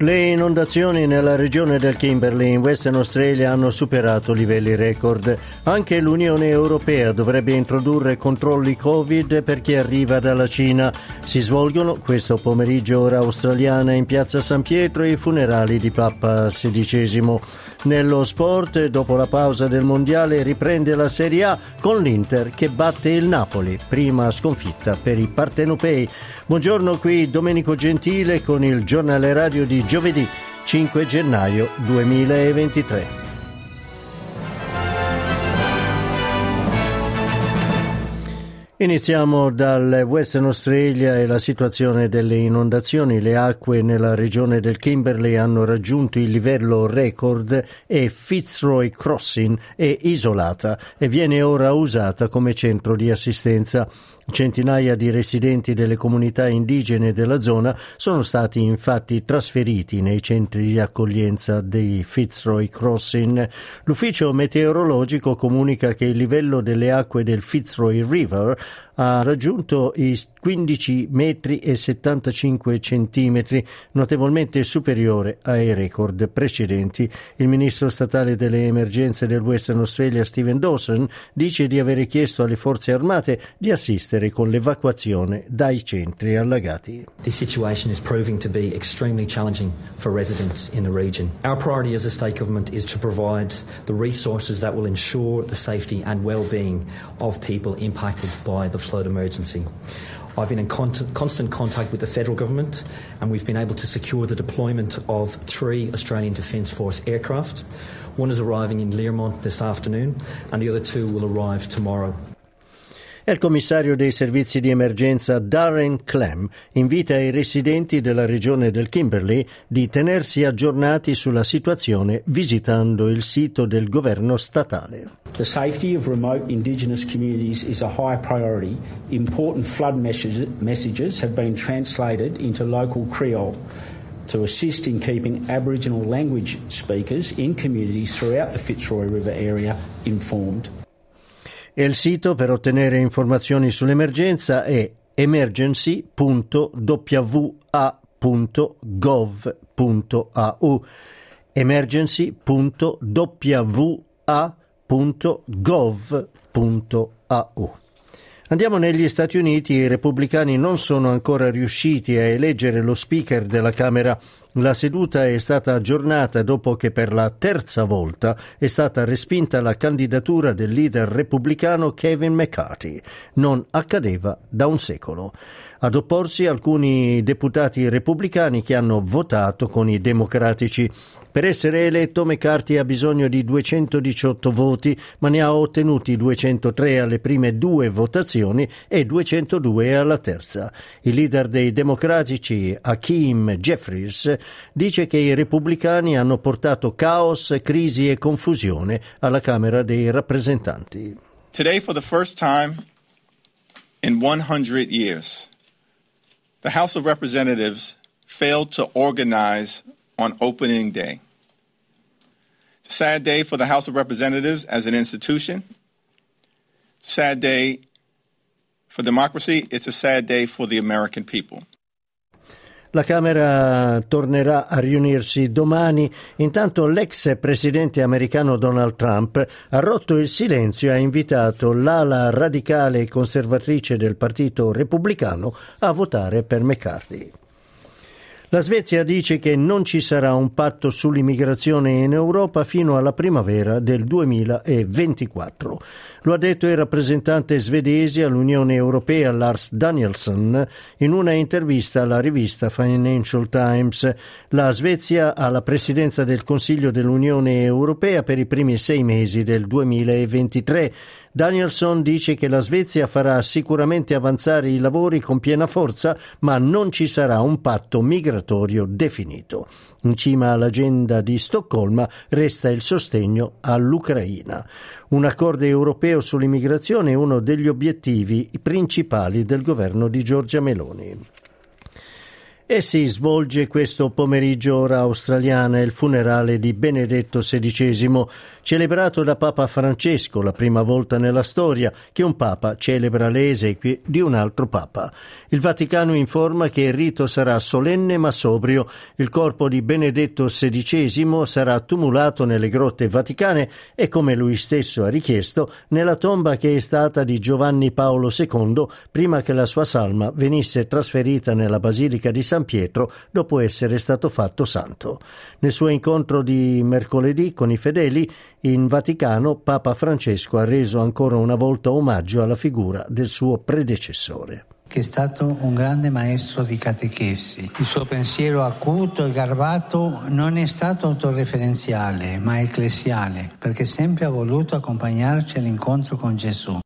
Le inondazioni nella regione del Kimberley in Western Australia hanno superato livelli record. Anche l'Unione Europea dovrebbe introdurre controlli Covid per chi arriva dalla Cina. Si svolgono questo pomeriggio ora australiana in piazza San Pietro i funerali di Papa XVI. Nello sport, dopo la pausa del mondiale, riprende la Serie A con l'Inter che batte il Napoli, prima sconfitta per i partenopei. Buongiorno qui Domenico Gentile con il giornale radio di giovedì 5 gennaio 2023. Iniziamo dal Western Australia e la situazione delle inondazioni. Le acque nella regione del Kimberley hanno raggiunto il livello record e Fitzroy Crossing è isolata e viene ora usata come centro di assistenza. Centinaia di residenti delle comunità indigene della zona sono stati infatti trasferiti nei centri di accoglienza dei Fitzroy Crossing. L'ufficio meteorologico comunica che il livello delle acque del Fitzroy River ha raggiunto i 15 metri e 75 centimetri, notevolmente superiore ai record precedenti. Il ministro statale delle emergenze del Western Australia, Stephen Dawson, dice di avere chiesto alle forze armate di assistere con l'evacuazione dai centri allagati. This situation is proving to be extremely challenging for residents in the region. Our priority as a state government is to provide the resources that will ensure the safety and well-being of people impacted by the flood emergency. I've been in con- constant contact with the federal government and we've been able to secure the deployment of three Australian Defence Force aircraft. One is arriving in Learmont this afternoon and the other two will arrive tomorrow. E il commissario dei servizi di emergenza Darren Clem invita i residenti della regione del Kimberley di tenersi aggiornati sulla situazione visitando il sito del governo statale. The safety of remote Indigenous communities is a high priority. Important flood messages have been translated into local Creole to assist in keeping Aboriginal language speakers in communities throughout the Fitzroy River area informed. E il sito per ottenere informazioni sull'emergenza è emergency.wa.gov.au emergency.wa.gov.au Andiamo negli Stati Uniti, i repubblicani non sono ancora riusciti a eleggere lo speaker della Camera. La seduta è stata aggiornata dopo che per la terza volta è stata respinta la candidatura del leader repubblicano Kevin McCarthy. Non accadeva da un secolo. Ad opporsi alcuni deputati repubblicani che hanno votato con i democratici. Per essere eletto McCarthy ha bisogno di 218 voti, ma ne ha ottenuti 203 alle prime due votazioni e 202 alla terza. Il leader dei democratici, Hakeem Jeffries, dice che i repubblicani hanno portato caos, crisi e confusione alla Camera dei rappresentanti. Today for the first time in 100 years, the House of Representatives failed to organize on opening day. Sad day for the House of Representatives as an institution. Sad day for democracy. It's a sad day for the American people. La Camera tornerà a riunirsi domani. Intanto l'ex presidente americano Donald Trump ha rotto il silenzio e ha invitato l'ala radicale e conservatrice del Partito Repubblicano a votare per McCarthy. La Svezia dice che non ci sarà un patto sull'immigrazione in Europa fino alla primavera del 2024. Lo ha detto il rappresentante svedese all'Unione Europea Lars Danielsson in una intervista alla rivista Financial Times. La Svezia ha la presidenza del Consiglio dell'Unione Europea per i primi sei mesi del 2023. Danielson dice che la Svezia farà sicuramente avanzare i lavori con piena forza, ma non ci sarà un patto migratorio definito. In cima all'agenda di Stoccolma resta il sostegno all'Ucraina. Un accordo europeo sull'immigrazione è uno degli obiettivi principali del governo di Giorgia Meloni. E si svolge questo pomeriggio ora australiana il funerale di Benedetto XVI, celebrato da Papa Francesco, la prima volta nella storia che un Papa celebra le esequie di un altro Papa. Il Vaticano informa che il rito sarà solenne ma sobrio. Il corpo di Benedetto XVI sarà tumulato nelle grotte vaticane e, come lui stesso ha richiesto, nella tomba che è stata di Giovanni Paolo II prima che la sua salma venisse trasferita nella Basilica di San San Pietro dopo essere stato fatto santo. Nel suo incontro di mercoledì con i fedeli in Vaticano, Papa Francesco ha reso ancora una volta omaggio alla figura del suo predecessore che è stato un grande maestro di catechesi. Il suo pensiero acuto e garbato non è stato autoreferenziale, ma ecclesiale, perché sempre ha voluto accompagnarci all'incontro con Gesù.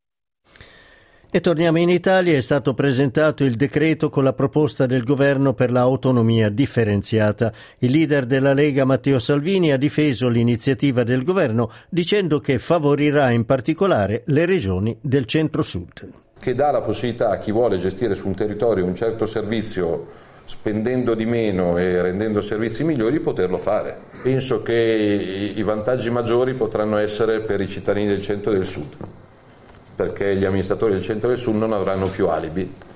E torniamo in Italia, è stato presentato il decreto con la proposta del governo per l'autonomia differenziata. Il leader della Lega Matteo Salvini ha difeso l'iniziativa del governo dicendo che favorirà in particolare le regioni del centro-sud. Che dà la possibilità a chi vuole gestire su un territorio un certo servizio spendendo di meno e rendendo servizi migliori, poterlo fare. Penso che i vantaggi maggiori potranno essere per i cittadini del centro e del sud perché gli amministratori del centro e del sud non avranno più alibi.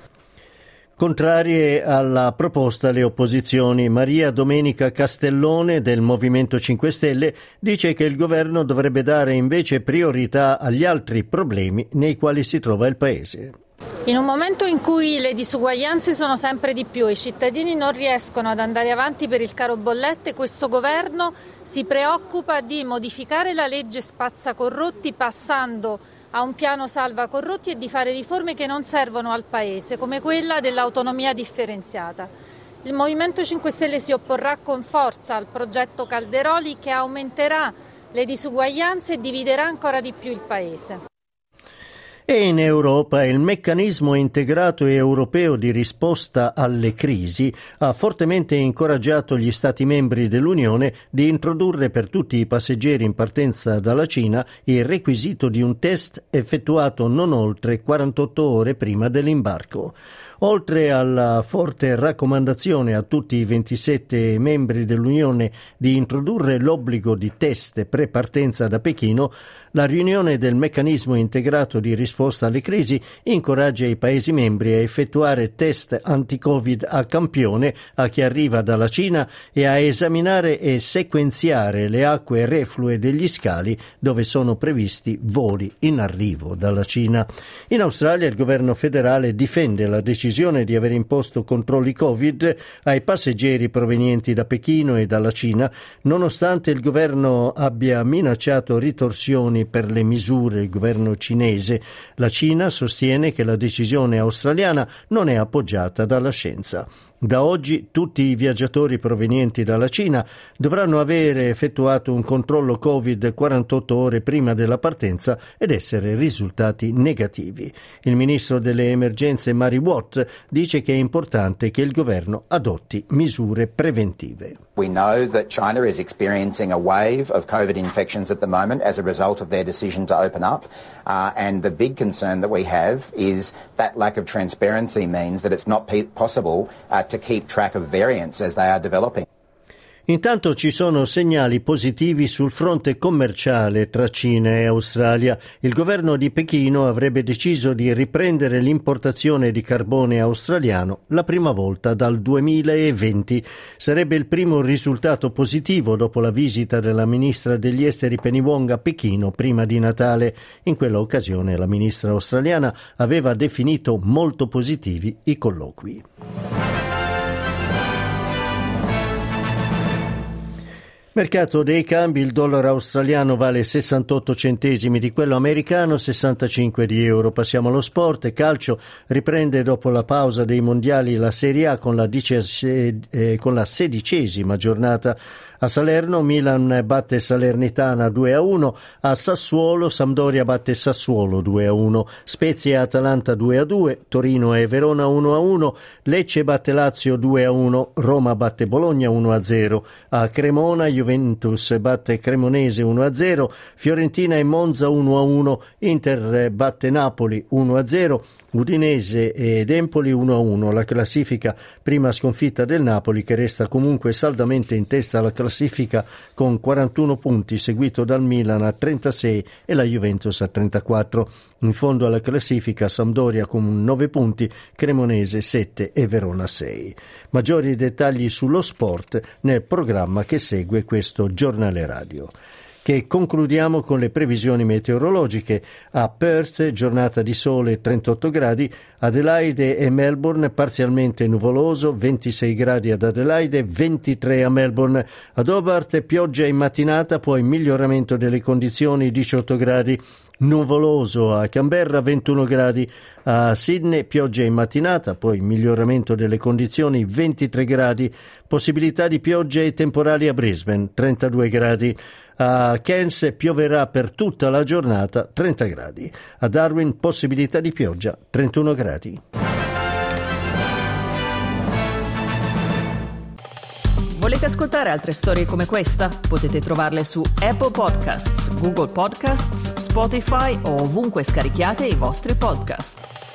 Contrarie alla proposta le opposizioni, Maria Domenica Castellone del Movimento 5 Stelle dice che il governo dovrebbe dare invece priorità agli altri problemi nei quali si trova il Paese. In un momento in cui le disuguaglianze sono sempre di più e i cittadini non riescono ad andare avanti per il caro bollette, questo governo si preoccupa di modificare la legge spazza corrotti passando a un piano salva corrotti e di fare riforme che non servono al Paese, come quella dell'autonomia differenziata. Il Movimento 5 Stelle si opporrà con forza al progetto Calderoli che aumenterà le disuguaglianze e dividerà ancora di più il Paese. E in Europa il meccanismo integrato europeo di risposta alle crisi ha fortemente incoraggiato gli Stati membri dell'Unione di introdurre per tutti i passeggeri in partenza dalla Cina il requisito di un test effettuato non oltre 48 ore prima dell'imbarco. Oltre alla forte raccomandazione a tutti i 27 membri dell'Unione di introdurre l'obbligo di test pre-partenza da Pechino, la riunione del meccanismo integrato di risposta alle crisi incoraggia i Paesi membri a effettuare test anti-Covid a campione a chi arriva dalla Cina e a esaminare e sequenziare le acque reflue degli scali dove sono previsti voli in arrivo dalla Cina. In Australia il governo federale difende la decisione di aver imposto controlli Covid ai passeggeri provenienti da Pechino e dalla Cina, nonostante il governo abbia minacciato ritorsioni per le misure, il governo cinese. La Cina sostiene che la decisione australiana non è appoggiata dalla scienza. Da oggi tutti i viaggiatori provenienti dalla Cina dovranno avere effettuato un controllo Covid 48 ore prima della partenza ed essere risultati negativi. Il ministro delle emergenze Mary Watt dice che è importante che il governo adotti misure preventive. We know that China is experiencing a wave of COVID infections at the moment as a result of their decision to open up. Uh, and the big concern that we have is that lack of transparency means that it's not possible uh, Intanto ci sono segnali positivi sul fronte commerciale tra Cina e Australia. Il governo di Pechino avrebbe deciso di riprendere l'importazione di carbone australiano la prima volta dal 2020. Sarebbe il primo risultato positivo dopo la visita della ministra degli esteri Penny Wong a Pechino prima di Natale. In quella occasione la ministra australiana aveva definito molto positivi i colloqui. Mercato dei cambi, il dollaro australiano vale 68 centesimi di quello americano, 65 di euro. Passiamo allo sport, calcio riprende dopo la pausa dei mondiali la Serie A con la, dice, eh, con la sedicesima giornata a Salerno Milan batte Salernitana 2 a 1, a Sassuolo Sampdoria batte Sassuolo 2 a 1, Spezia e Atalanta 2 a 2, Torino e Verona 1 a 1, Lecce batte Lazio 2 a 1, Roma batte Bologna 1 a 0, a Cremona Juventus batte Cremonese 1 a 0, Fiorentina e Monza 1 a 1, Inter batte Napoli 1 a 0, Udinese ed Empoli 1-1, la classifica prima sconfitta del Napoli che resta comunque saldamente in testa alla classifica con 41 punti, seguito dal Milan a 36 e la Juventus a 34. In fondo alla classifica Sampdoria con 9 punti, Cremonese 7 e Verona 6. Maggiori dettagli sullo sport nel programma che segue questo giornale radio che concludiamo con le previsioni meteorologiche. A Perth giornata di sole 38 gradi, Adelaide e Melbourne parzialmente nuvoloso 26 gradi ad Adelaide, 23 a Melbourne. Ad Hobart pioggia in mattinata, poi miglioramento delle condizioni 18 gradi. Nuvoloso a Canberra 21 gradi, a Sydney pioggia in mattinata, poi miglioramento delle condizioni 23 gradi, possibilità di piogge e temporali a Brisbane 32 gradi. A Cairns pioverà per tutta la giornata 30 gradi. A Darwin possibilità di pioggia 31 gradi. Volete ascoltare altre storie come questa? Potete trovarle su Apple Podcasts, Google Podcasts, Spotify o ovunque scarichiate i vostri podcast.